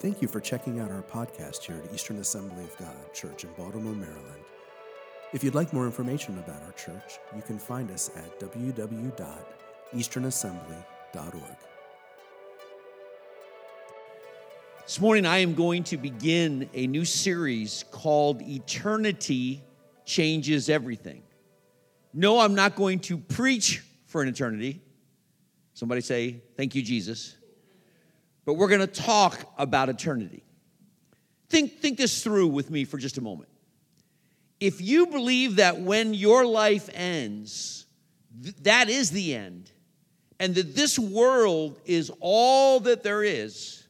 Thank you for checking out our podcast here at Eastern Assembly of God Church in Baltimore, Maryland. If you'd like more information about our church, you can find us at www.easternassembly.org. This morning, I am going to begin a new series called Eternity Changes Everything. No, I'm not going to preach for an eternity. Somebody say, Thank you, Jesus. But we're going to talk about eternity. Think, think this through with me for just a moment. If you believe that when your life ends, th- that is the end, and that this world is all that there is,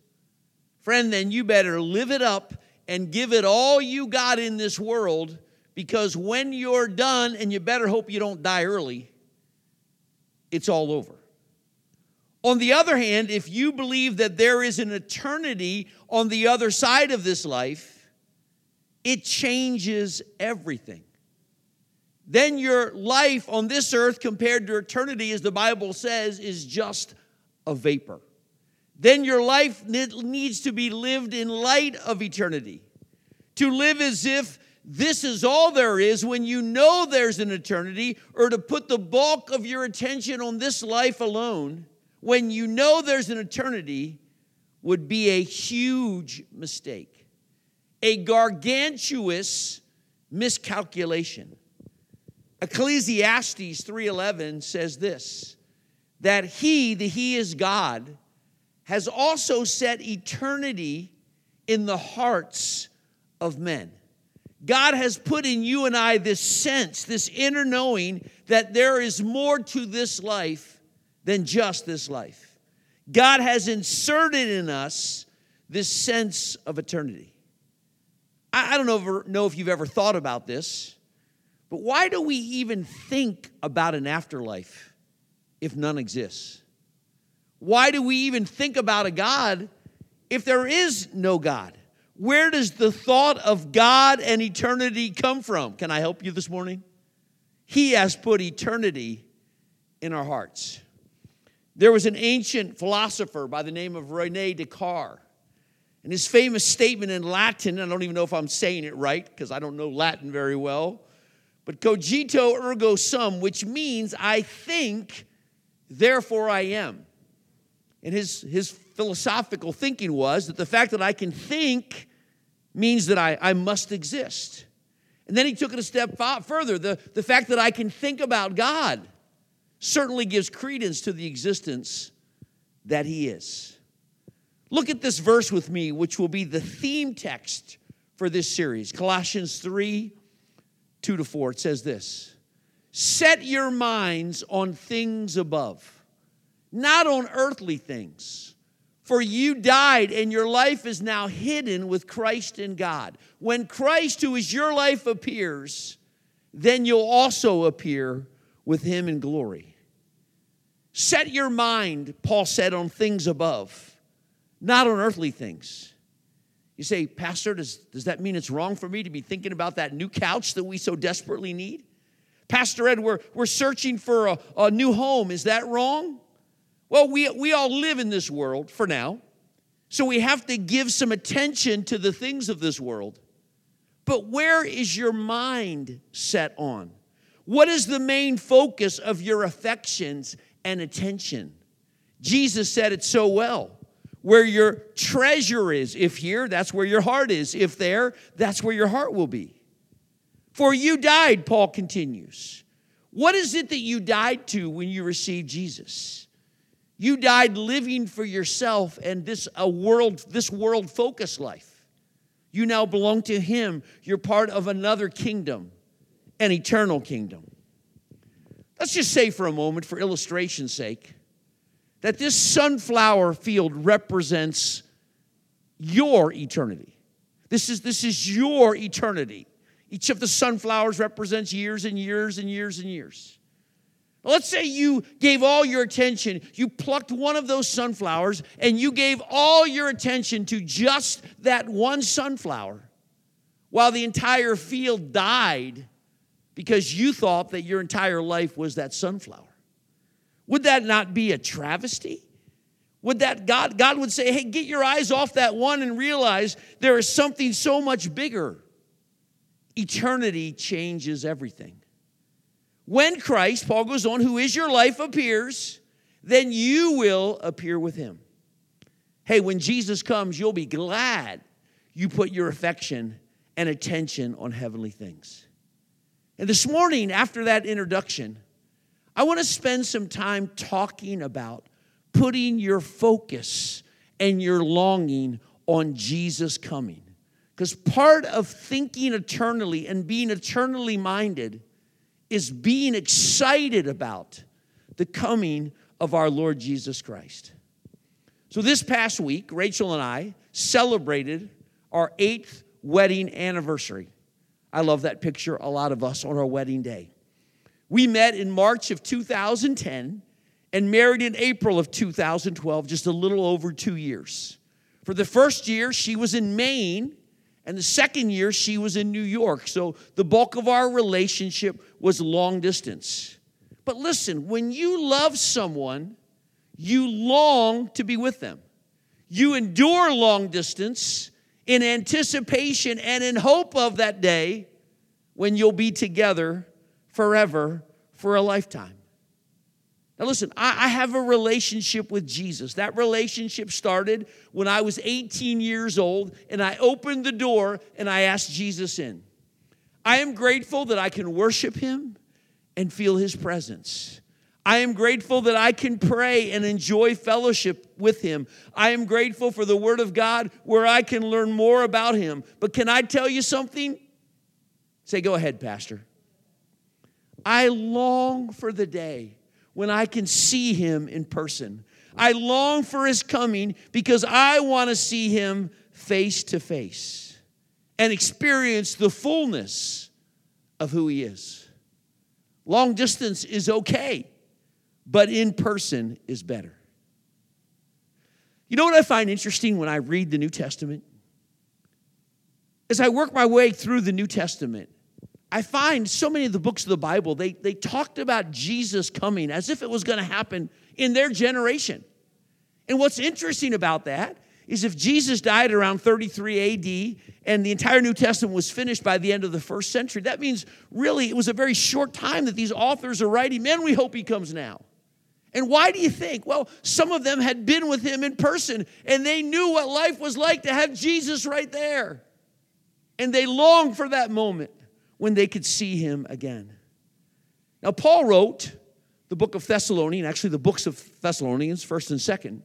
friend, then you better live it up and give it all you got in this world because when you're done, and you better hope you don't die early, it's all over. On the other hand, if you believe that there is an eternity on the other side of this life, it changes everything. Then your life on this earth compared to eternity, as the Bible says, is just a vapor. Then your life needs to be lived in light of eternity. To live as if this is all there is when you know there's an eternity, or to put the bulk of your attention on this life alone when you know there's an eternity would be a huge mistake, a gargantuous miscalculation. Ecclesiastes 3:11 says this that he, the he is God, has also set eternity in the hearts of men. God has put in you and I this sense, this inner knowing that there is more to this life than just this life. God has inserted in us this sense of eternity. I, don't know, know if you've ever thought about this, but why do we even think about an afterlife if none exists? Why do we even think about a God if there is no God? Where does the thought of God and eternity come from? Can I help you this morning? He has put eternity in our hearts. There was an ancient philosopher by the name of Rene Descartes. And his famous statement in Latin, I don't even know if I'm saying it right because I don't know Latin very well, but cogito ergo sum, which means I think, therefore I am. And his, his philosophical thinking was that the fact that I can think means that I, I must exist. And then he took it a step further the, the fact that I can think about God certainly gives credence to the existence that he is. Look at this verse with me, which will be the theme text for this series Colossians 3 2 to 4. It says this Set your minds on things above, not on earthly things. For you died, and your life is now hidden with Christ in God. When Christ, who is your life, appears, then you'll also appear with him in glory. Set your mind, Paul said, on things above, not on earthly things. You say, Pastor, does, does that mean it's wrong for me to be thinking about that new couch that we so desperately need? Pastor Ed, we're, we're searching for a, a new home. Is that wrong? Well, we, we all live in this world for now, so we have to give some attention to the things of this world. But where is your mind set on? What is the main focus of your affections and attention. Jesus said it so well. Where your treasure is, if here, that's where your heart is. If there, that's where your heart will be. For you died, Paul continues. What is it that you died to when you received Jesus? You died living for yourself and this a world this world focused life. You now belong to him. You're part of another kingdom, an eternal kingdom. Let's just say for a moment, for illustration's sake, that this sunflower field represents your eternity. This is, this is your eternity. Each of the sunflowers represents years and years and years and years. Let's say you gave all your attention, you plucked one of those sunflowers, and you gave all your attention to just that one sunflower, while the entire field died because you thought that your entire life was that sunflower. Would that not be a travesty? Would that God, God would say, hey, get your eyes off that one and realize there is something so much bigger. Eternity changes everything. When Christ, Paul goes on, who is your life, appears, then you will appear with him. Hey, when Jesus comes, you'll be glad you put your affection and attention on heavenly things. And this morning, after that introduction, I want to spend some time talking about putting your focus and your longing on Jesus coming. Because part of thinking eternally and being eternally minded is being excited about the coming of our Lord Jesus Christ. So, this past week, Rachel and I celebrated our eighth wedding anniversary. I love that picture, a lot of us on our wedding day. We met in March of 2010 and married in April of 2012, just a little over two years. For the first year, she was in Maine, and the second year, she was in New York. So the bulk of our relationship was long distance. But listen, when you love someone, you long to be with them. You endure long distance in anticipation and in hope of that day when you'll be together forever for a lifetime. Now, listen, I, I, have a relationship with Jesus. That relationship started when I was 18 years old and I opened the door and I asked Jesus in. I am grateful that I can worship him and feel his presence. I am grateful that I can pray and enjoy fellowship with him. I am grateful for the word of God where I can learn more about him. But can I tell you something? Say, go ahead, Pastor. I long for the day when I can see him in person. I long for his coming because I want to see him face to face and experience the fullness of who he is. Long distance is okay, but in person is better. You know what I find interesting when I read the New Testament? As I work my way through the New Testament, I find so many of the books of the Bible, they, they talked about Jesus coming as if it was going to happen in their generation. And what's interesting about that is if Jesus died around 33 AD and the entire New Testament was finished by the end of the first century, that means really it was a very short time that these authors are writing. Man, we hope he comes now. And why do you think? Well, some of them had been with him in person and they knew what life was like to have Jesus right there. And they longed for that moment when they could see him again. Now, Paul wrote the book of Thessalonians, actually, the books of Thessalonians, 1st and 2nd.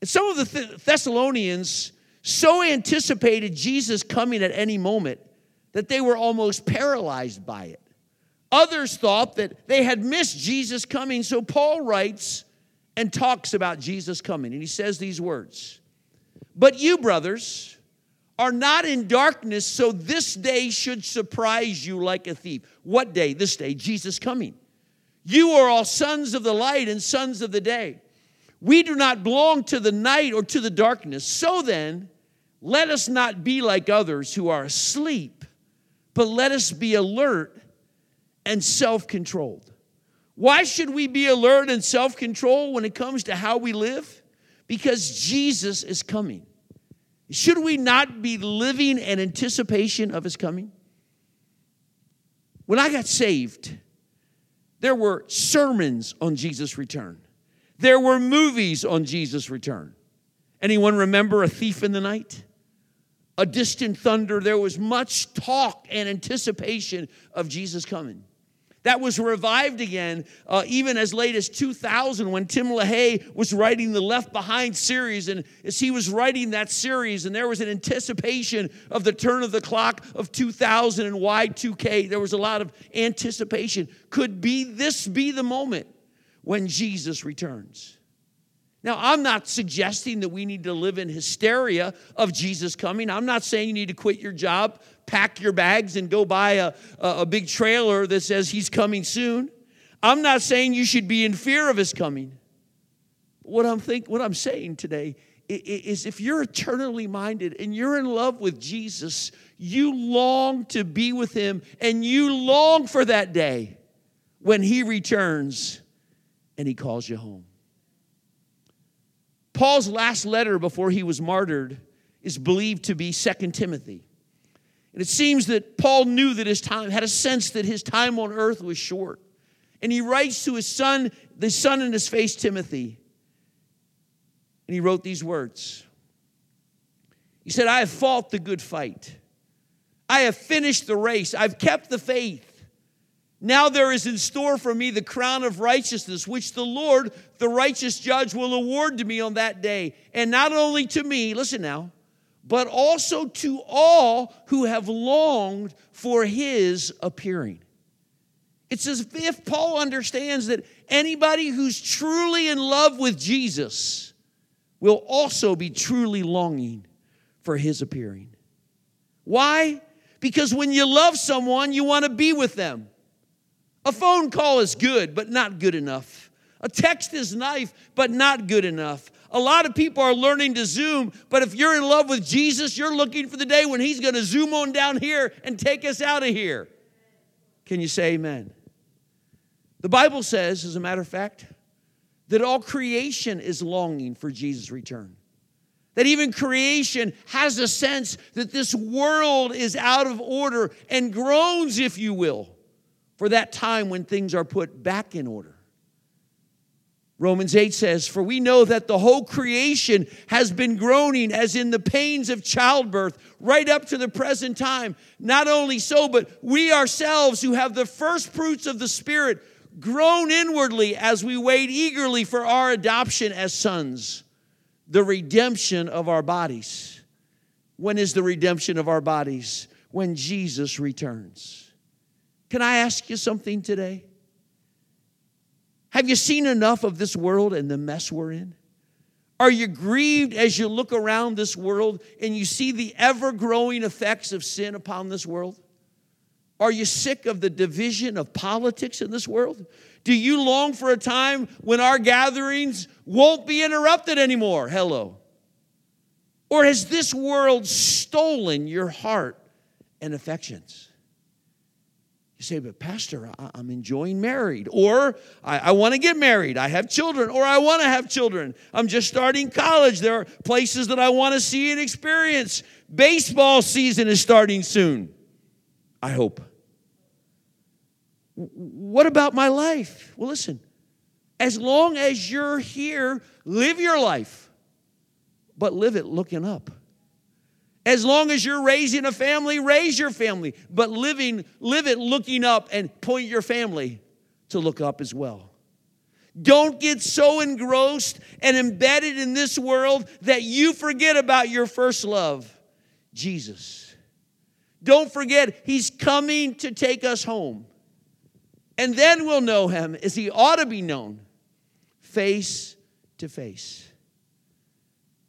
And some of the Thessalonians so anticipated Jesus coming at any moment that they were almost paralyzed by it. Others thought that they had missed Jesus coming, so Paul writes and talks about Jesus coming. And he says these words But you, brothers, are not in darkness, so this day should surprise you like a thief. What day? This day, Jesus coming. You are all sons of the light and sons of the day. We do not belong to the night or to the darkness. So then, let us not be like others who are asleep, but let us be alert and self controlled. Why should we be alert and self control when it comes to how we live? Because Jesus is coming. Should we not be living in anticipation of his coming? When I got saved, there were sermons on Jesus' return. There were movies on Jesus' return. Anyone remember A Thief in the Night? A Distant Thunder. There was much talk and anticipation of Jesus coming. That was revived again uh, even as late as 2000 when Tim LaHaye was writing the Left Behind series. And as he was writing that series, and there was an anticipation of the turn of the clock of 2000 and Y2K, there was a lot of anticipation. Could be this be the moment when Jesus returns? Now, I'm not suggesting that we need to live in hysteria of Jesus coming. I'm not saying you need to quit your job, pack your bags, and go buy a, a, big trailer that says he's coming soon. I'm not saying you should be in fear of his coming. What I'm think, what I'm saying today is if you're eternally minded and you're in love with Jesus, you long to be with him and you long for that day when he returns and he calls you home. Paul's last letter before he was martyred is believed to be Second Timothy. And it seems that Paul knew that his time, had a sense that his time on earth was short. And he writes to his son, the son in his face, Timothy. And he wrote these words He said, I have fought the good fight. I have finished the race. I've kept the faith. Now there is in store for me the crown of righteousness, which the Lord, the righteous judge, will award to me on that day. And not only to me, listen now, but also to all who have longed for his appearing. It's as if Paul understands that anybody who's truly in love with Jesus will also be truly longing for his appearing. Why? Because when you love someone, you want to be with them. A phone call is good, but not good enough. A text is nice, but not good enough. A lot of people are learning to Zoom, but if you're in love with Jesus, you're looking for the day when He's going to zoom on down here and take us out of here. Can you say amen? The Bible says, as a matter of fact, that all creation is longing for Jesus' return. That even creation has a sense that this world is out of order and groans, if you will, for that time when things are put back in order. Romans 8 says, For we know that the whole creation has been groaning as in the pains of childbirth right up to the present time. Not only so, but we ourselves who have the first fruits of the Spirit groan inwardly as we wait eagerly for our adoption as sons, the redemption of our bodies. When is the redemption of our bodies? When Jesus returns. Can I ask you something today? Have you seen enough of this world and the mess we're in? Are you grieved as you look around this world and you see the ever growing effects of sin upon this world? Are you sick of the division of politics in this world? Do you long for a time when our gatherings won't be interrupted anymore? Hello. Or has this world stolen your heart and affections? Say, but Pastor, I, am enjoying married, or I, I want to get married, I have children, or I want to have children. I'm just starting college. There are places that I want to see and experience. Baseball season is starting soon. I hope. What about my life? Well, listen, as long as you're here, live your life, but live it looking up. As long as you're raising a family, raise your family, but living, live it looking up and point your family to look up as well. Don't get so engrossed and embedded in this world that you forget about your first love, Jesus. Don't forget, He's coming to take us home. And then we'll know Him as He ought to be known, face to face.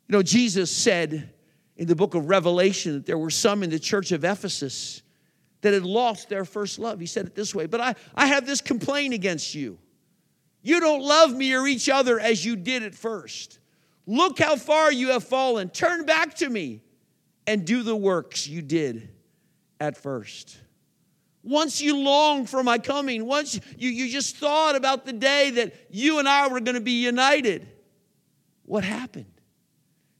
You know, Jesus said, in the book of Revelation that there were some in the church of Ephesus that had lost their first love. He said it this way But I, I have this complaint against you. You don't love me or each other as you did at first. Look how far you have fallen. Turn back to me and do the works you did at first. Once you longed for my coming, once you, you just thought about the day that you and I were going to be united, what happened?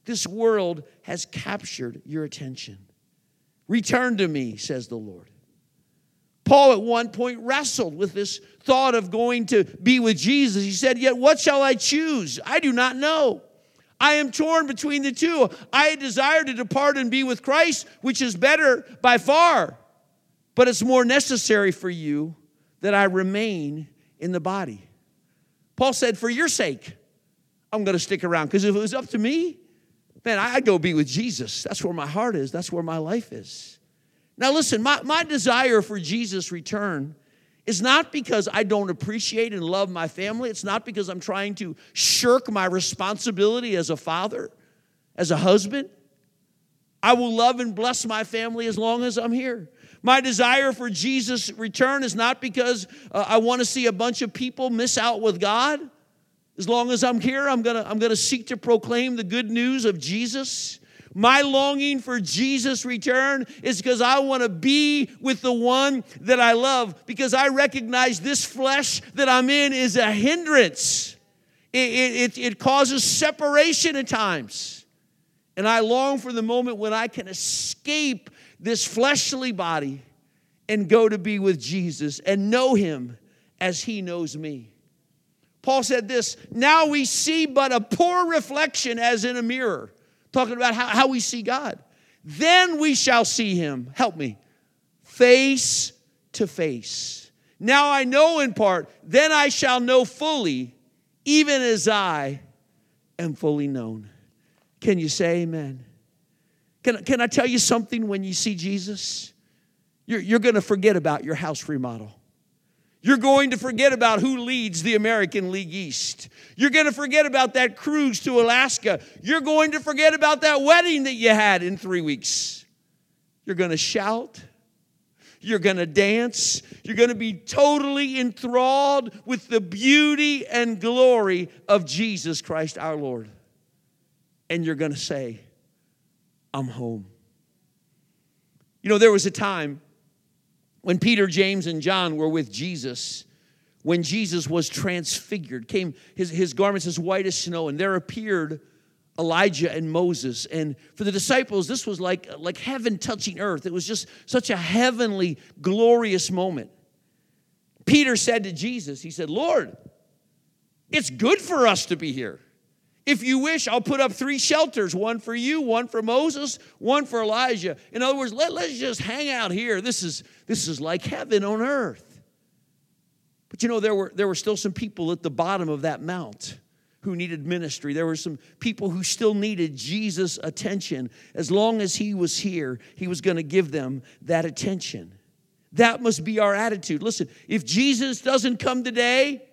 This world has captured your attention. Return to me, says the Lord. Paul at one point wrestled with this thought of going to be with Jesus. He said, Yet what shall I choose? I do not know. I am torn between the two. I desire to depart and be with Christ, which is better by far. But it's more necessary for you that I remain in the body. Paul said, For your sake, I'm going to stick around. Because if it was up to me, man, I'd go be with Jesus. That's where my heart is, that's where my life is. Now, listen, my, my desire for Jesus' return is not because I don't appreciate and love my family. It's not because I'm trying to shirk my responsibility as a father, as a husband. I will love and bless my family as long as I'm here. My desire for Jesus' return is not because uh, I want to see a bunch of people miss out with God. As long as I'm here, I'm going to I'm going to seek to proclaim the good news of Jesus. My longing for Jesus' return is because I want to be with the one that I love, because I recognize this flesh that I'm in is a hindrance. It, it, it, causes separation at times. And I long for the moment when I can escape this fleshly body and go to be with Jesus and know him as he knows me. Paul said this now we see but a poor reflection as in a mirror, talking about how, how we see God. Then we shall see him, help me, face to face. Now I know in part, then I shall know fully, even as I am fully known. Can you say amen? Can, can I tell you something when you see Jesus? You're, you're going to forget about your house remodel. You're going to forget about who leads the American League East. You're going to forget about that cruise to Alaska. You're going to forget about that wedding that you had in three weeks. You're going to shout. You're going to dance. You're going to be totally enthralled with the beauty and glory of Jesus Christ our Lord. And you're going to say, I'm home. You know, there was a time when Peter, James, and John were with Jesus, when Jesus was transfigured, came his, his garments as white as snow, and there appeared Elijah and Moses. And for the disciples, this was like, like heaven touching earth. It was just such a heavenly, glorious moment. Peter said to Jesus, He said, Lord, it's good for us to be here. If you wish, I'll put up three shelters one for you, one for Moses, one for Elijah. In other words, let, let's just hang out here. This is, this is like heaven on earth. But you know, there were, there were still some people at the bottom of that mount who needed ministry. There were some people who still needed Jesus' attention. As long as he was here, he was going to give them that attention. That must be our attitude. Listen, if Jesus doesn't come today,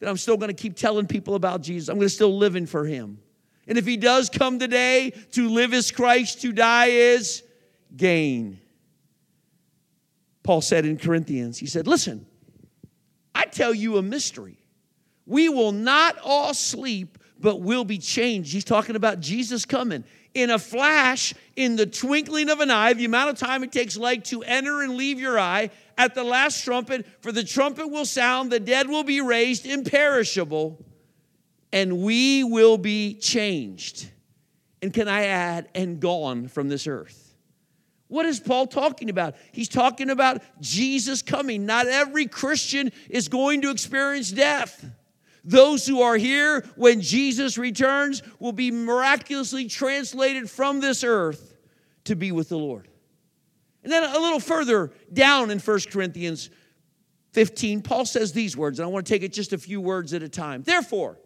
then I'm still going to keep telling people about Jesus. I'm going to still living for him. And if he does come today, to live is Christ, to die is gain. Paul said in Corinthians, he said, Listen, I tell you a mystery. We will not all sleep, but will be changed. He's talking about Jesus coming. In a flash, in the twinkling of an eye, the amount of time it takes light to enter and leave your eye, at the last trumpet, for the trumpet will sound, the dead will be raised imperishable, and we will be changed. And can I add, and gone from this earth? What is Paul talking about? He's talking about Jesus coming. Not every Christian is going to experience death. Those who are here when Jesus returns will be miraculously translated from this earth to be with the Lord. And then a little further down in 1 Corinthians 15, Paul says these words, and I want to take it just a few words at a time. Therefore,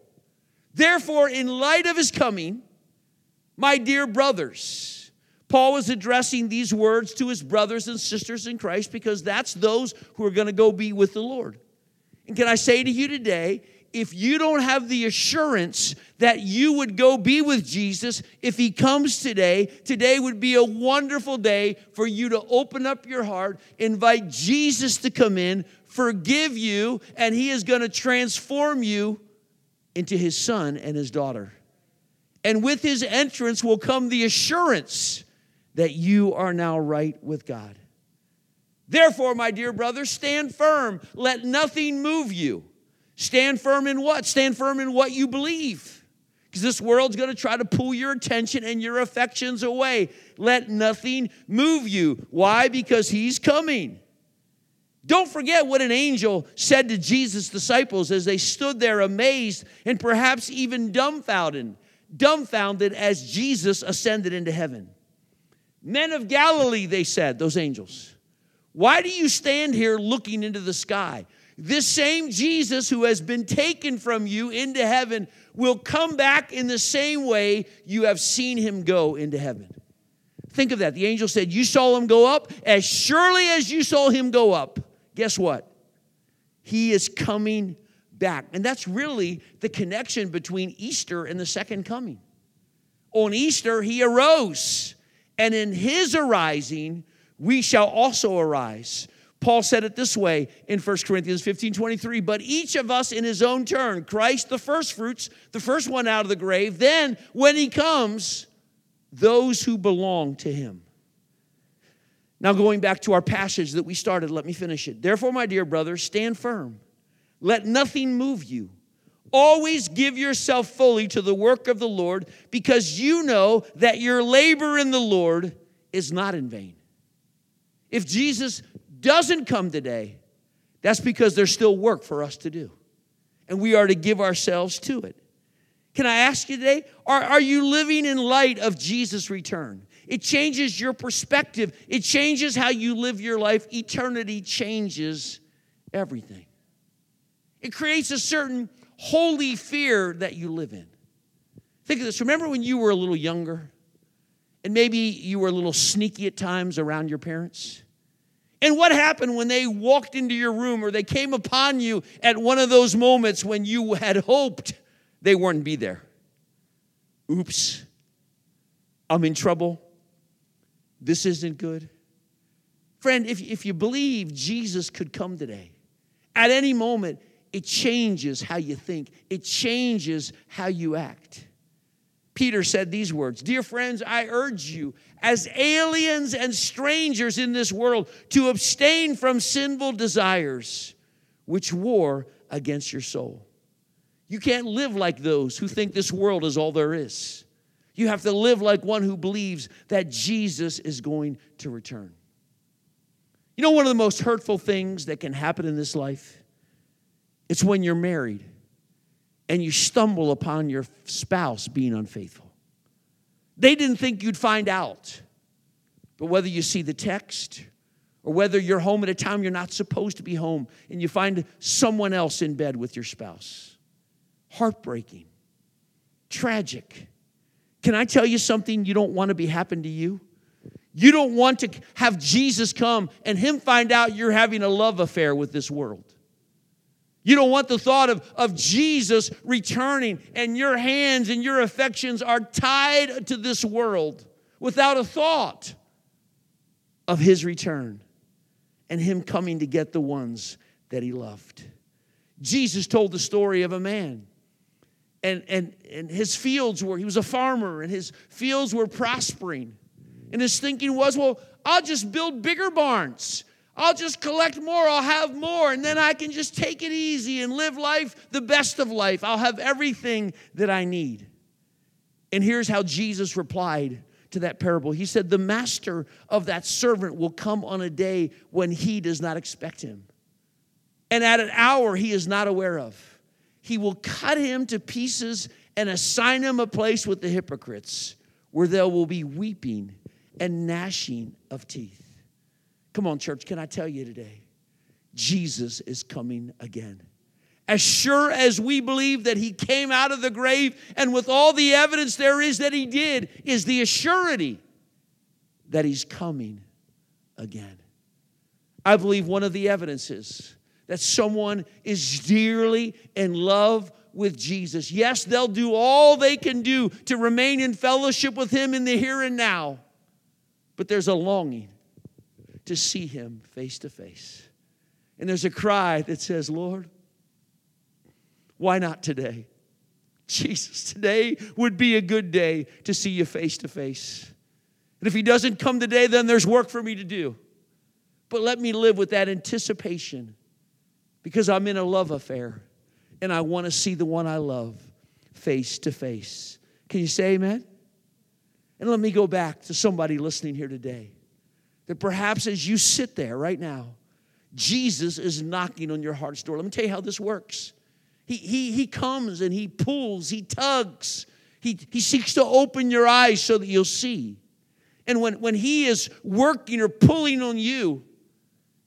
therefore, in light of his coming, my dear brothers, Paul was addressing these words to his brothers and sisters in Christ because that's those who are going to go be with the Lord. And can I say to you today, if you don't have the assurance that you would go be with Jesus if he comes today, today would be a wonderful day for you to open up your heart, invite Jesus to come in, forgive you, and he is going to transform you into his son and his daughter. And with his entrance will come the assurance that you are now right with God. Therefore, my dear brother, stand firm. Let nothing move you. Stand firm in what? Stand firm in what you believe. Because this world's going to try to pull your attention and your affections away. Let nothing move you. Why? Because he's coming. Don't forget what an angel said to Jesus' disciples as they stood there amazed and perhaps even dumbfounded, dumbfounded as Jesus ascended into heaven. Men of Galilee, they said, those angels, why do you stand here looking into the sky? This same Jesus who has been taken from you into heaven will come back in the same way you have seen him go into heaven. Think of that. The angel said, You saw him go up. As surely as you saw him go up, guess what? He is coming back. And that's really the connection between Easter and the second coming. On Easter, he arose, and in his arising, we shall also arise. Paul said it this way in 1 Corinthians 15 23, but each of us in his own turn, Christ the first fruits, the first one out of the grave, then when he comes, those who belong to him. Now, going back to our passage that we started, let me finish it. Therefore, my dear brothers, stand firm. Let nothing move you. Always give yourself fully to the work of the Lord because you know that your labor in the Lord is not in vain. If Jesus doesn't come today, that's because there's still work for us to do. And we are to give ourselves to it. Can I ask you today, are, are you living in light of Jesus' return? It changes your perspective, it changes how you live your life. Eternity changes everything. It creates a certain holy fear that you live in. Think of this. Remember when you were a little younger and maybe you were a little sneaky at times around your parents? And what happened when they walked into your room or they came upon you at one of those moments when you had hoped they weren't be there? Oops, I'm in trouble. This isn't good. Friend, if, if you believe Jesus could come today, at any moment, it changes how you think, it changes how you act. Peter said these words Dear friends, I urge you, as aliens and strangers in this world, to abstain from sinful desires which war against your soul. You can't live like those who think this world is all there is. You have to live like one who believes that Jesus is going to return. You know, one of the most hurtful things that can happen in this life? It's when you're married and you stumble upon your spouse being unfaithful. They didn't think you'd find out. But whether you see the text or whether you're home at a time you're not supposed to be home and you find someone else in bed with your spouse, heartbreaking, tragic. Can I tell you something you don't want to be happen to you? You don't want to have Jesus come and him find out you're having a love affair with this world. You don't want the thought of, of Jesus returning and your hands and your affections are tied to this world without a thought of his return and him coming to get the ones that he loved. Jesus told the story of a man and, and, and his fields were, he was a farmer, and his fields were prospering. And his thinking was, well, I'll just build bigger barns. I'll just collect more. I'll have more. And then I can just take it easy and live life the best of life. I'll have everything that I need. And here's how Jesus replied to that parable He said, The master of that servant will come on a day when he does not expect him, and at an hour he is not aware of he will cut him to pieces and assign him a place with the hypocrites where there will be weeping and gnashing of teeth. Come on, church, can I tell you today? Jesus is coming again. As sure as we believe that he came out of the grave, and with all the evidence there is that he did, is the assurity that he's coming again. I believe one of the evidences that someone is dearly in love with Jesus. Yes, they'll do all they can do to remain in fellowship with Him in the here and now, but there's a longing to see Him face to face. And there's a cry that says, Lord, why not today? Jesus, today would be a good day to see you face to face. And if He doesn't come today, then there's work for me to do. But let me live with that anticipation because I'm in a love affair and I want to see the one I love face to face. Can you say amen? And let me go back to somebody listening here today. That perhaps as you sit there right now, Jesus is knocking on your heart's door. Let me tell you how this works. He, he, he comes and he pulls, he tugs, he, he seeks to open your eyes so that you'll see. And when, when he is working or pulling on you,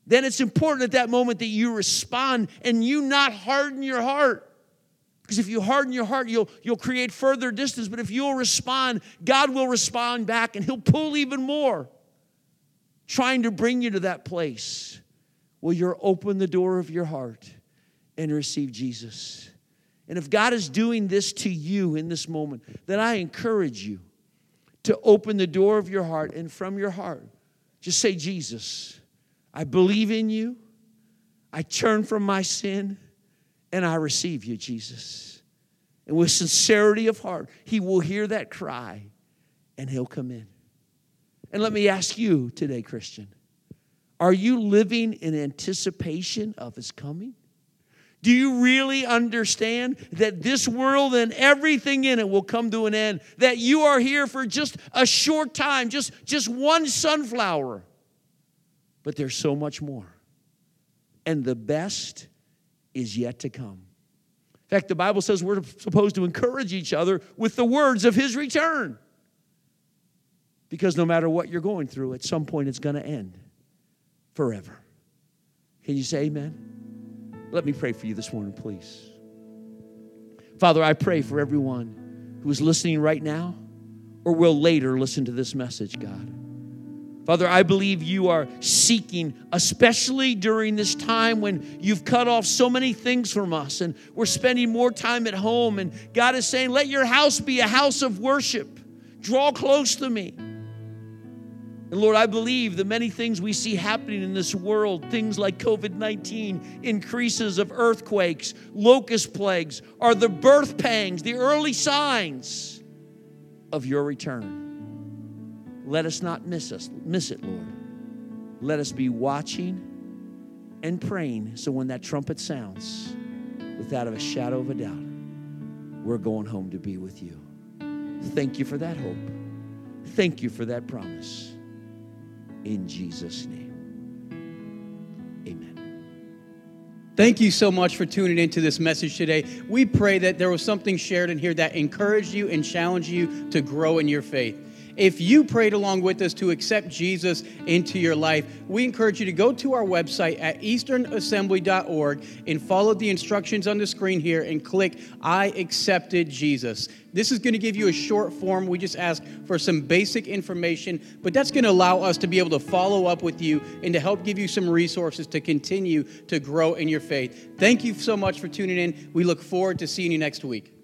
then it's important at that moment that you respond and you not harden your heart. Because if you harden your heart, you'll, you'll create further distance. But if you'll respond, God will respond back and He'll pull even more, trying to bring you to that place where you're open the door of your heart and receive Jesus. And if God is doing this to you in this moment, then I encourage you to open the door of your heart and from your heart, just say, Jesus. I believe in you. I turn from my sin and I receive you, Jesus. And with sincerity of heart, He will hear that cry and He'll come in. And let me ask you today, Christian, are you living in anticipation of His coming? Do you really understand that this world and everything in it will come to an end? That you are here for just a short time, just, just one sunflower. But there's so much more. And the best is yet to come. In fact, the Bible says we're supposed to encourage each other with the words of his return. Because no matter what you're going through, at some point it's going to end forever. Can you say amen? Let me pray for you this morning, please. Father, I pray for everyone who is listening right now or will later listen to this message, God. Father, I believe you are seeking, especially during this time when you've cut off so many things from us and we're spending more time at home. And God is saying, let your house be a house of worship. Draw close to me. And Lord, I believe the many things we see happening in this world, things like COVID 19, increases of earthquakes, locust plagues, are the birth pangs, the early signs of your return. Let us not miss us, miss it, Lord. Let us be watching and praying so when that trumpet sounds, without a shadow of a doubt, we're going home to be with you. Thank you for that hope. Thank you for that promise in Jesus' name. Amen. Thank you so much for tuning into this message today. We pray that there was something shared in here that encouraged you and challenged you to grow in your faith. If you prayed along with us to accept Jesus into your life, we encourage you to go to our website at easternassembly.org and follow the instructions on the screen here and click I accepted Jesus. This is going to give you a short form. We just ask for some basic information, but that's going to allow us to be able to follow up with you and to help give you some resources to continue to grow in your faith. Thank you so much for tuning in. We look forward to seeing you next week.